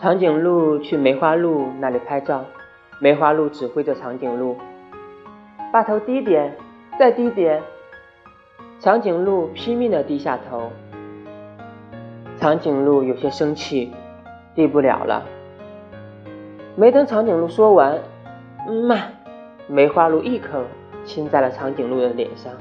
长颈鹿去梅花鹿那里拍照梅花鹿指挥着长颈鹿。把头低点再低点长颈鹿拼命的低下头。长颈鹿有些生气低不了了。没等长颈鹿说完嗯嘛梅花鹿一口亲在了长颈鹿的脸上。